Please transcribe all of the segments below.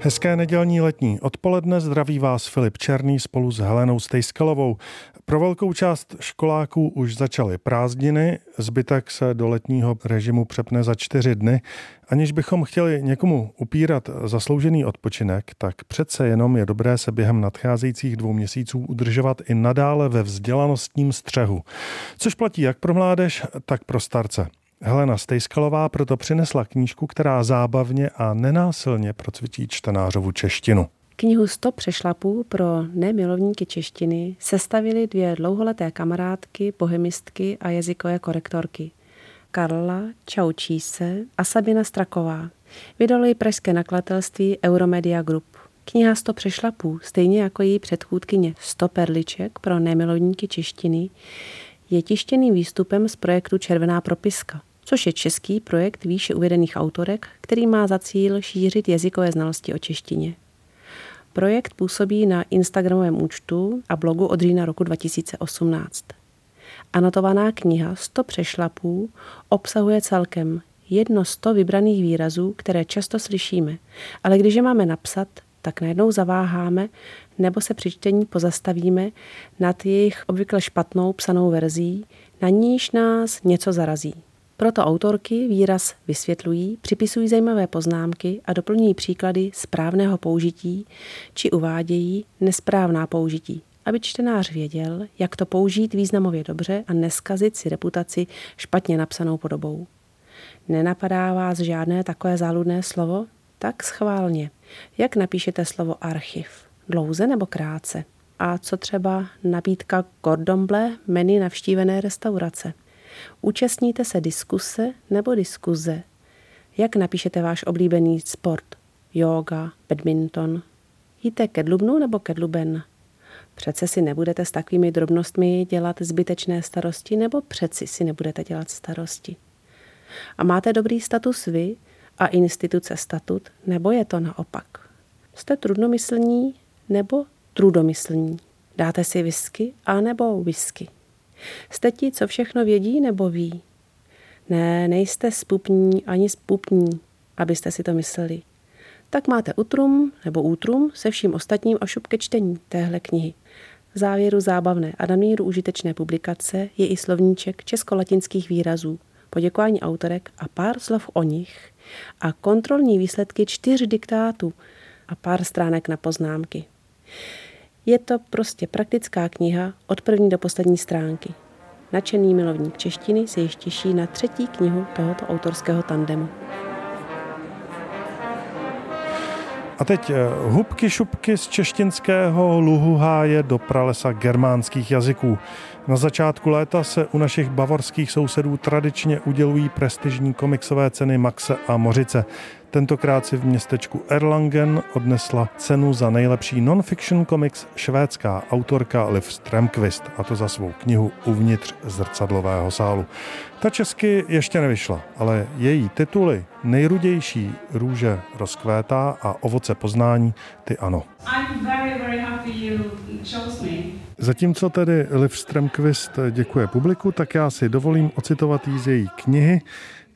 Hezké nedělní letní odpoledne zdraví vás Filip Černý spolu s Helenou Stejskalovou. Pro velkou část školáků už začaly prázdniny, zbytek se do letního režimu přepne za čtyři dny. Aniž bychom chtěli někomu upírat zasloužený odpočinek, tak přece jenom je dobré se během nadcházejících dvou měsíců udržovat i nadále ve vzdělanostním střehu. Což platí jak pro mládež, tak pro starce. Helena Stejskalová proto přinesla knížku, která zábavně a nenásilně procvičí čtenářovu češtinu. Knihu 100 přešlapů pro nemilovníky češtiny sestavili dvě dlouholeté kamarádky, bohemistky a jazykové korektorky. Karla Čaučíse a Sabina Straková. Vydalo pražské nakladatelství Euromedia Group. Kniha 100 přešlapů, stejně jako její předchůdkyně 100 perliček pro nemilovníky češtiny, je tištěným výstupem z projektu Červená propiska, což je český projekt výše uvedených autorek, který má za cíl šířit jazykové znalosti o češtině. Projekt působí na Instagramovém účtu a blogu od října roku 2018. Anotovaná kniha 100 přešlapů obsahuje celkem jedno 100 vybraných výrazů, které často slyšíme, ale když je máme napsat, tak najednou zaváháme nebo se při čtení pozastavíme nad jejich obvykle špatnou psanou verzí, na níž nás něco zarazí. Proto autorky výraz vysvětlují, připisují zajímavé poznámky a doplňují příklady správného použití či uvádějí nesprávná použití, aby čtenář věděl, jak to použít významově dobře a neskazit si reputaci špatně napsanou podobou. Nenapadá vás žádné takové záludné slovo? Tak schválně. Jak napíšete slovo archiv? Dlouze nebo krátce? A co třeba nabídka Cordomble, menu navštívené restaurace? Účastníte se diskuse nebo diskuze? Jak napíšete váš oblíbený sport? Yoga, badminton? Jíte kedlubnu nebo kedluben? Přece si nebudete s takovými drobnostmi dělat zbytečné starosti nebo přeci si nebudete dělat starosti? A máte dobrý status vy a instituce statut, nebo je to naopak? Jste trudnomyslní nebo trudomyslní? Dáte si whisky a nebo whisky? Jste ti, co všechno vědí nebo ví? Ne, nejste spupní ani spupní, abyste si to mysleli. Tak máte utrum nebo útrum se vším ostatním a šup ke čtení téhle knihy. V závěru zábavné a na míru užitečné publikace je i slovníček česko-latinských výrazů, poděkování autorek a pár slov o nich a kontrolní výsledky čtyř diktátů a pár stránek na poznámky. Je to prostě praktická kniha od první do poslední stránky. Načený milovník češtiny se již těší na třetí knihu tohoto autorského tandemu. A teď eh, hubky šupky z češtinského luhu háje do pralesa germánských jazyků. Na začátku léta se u našich bavorských sousedů tradičně udělují prestižní komiksové ceny Maxe a Mořice. Tentokrát si v městečku Erlangen odnesla cenu za nejlepší non-fiction komiks švédská autorka Liv Stremqvist, a to za svou knihu Uvnitř zrcadlového sálu. Ta česky ještě nevyšla, ale její tituly Nejrudější růže rozkvétá a Ovoce poznání, ty ano. Very, very Zatímco tedy Liv Stremqvist děkuje publiku, tak já si dovolím ocitovat jí z její knihy,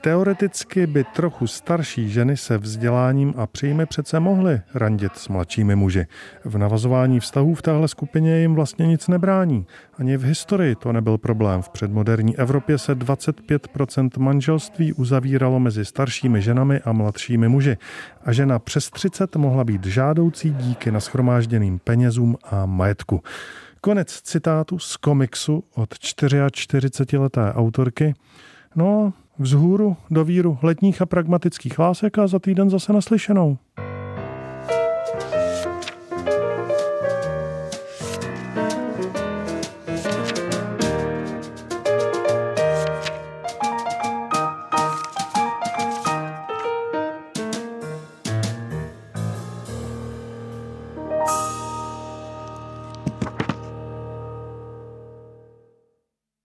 Teoreticky by trochu starší ženy se vzděláním a příjmy přece mohly randit s mladšími muži. V navazování vztahů v téhle skupině jim vlastně nic nebrání. Ani v historii to nebyl problém. V předmoderní Evropě se 25% manželství uzavíralo mezi staršími ženami a mladšími muži. A žena přes 30 mohla být žádoucí díky naschromážděným penězům a majetku. Konec citátu z komiksu od 44-leté autorky. No, Vzhůru do víru letních a pragmatických lásek a za týden zase naslyšenou.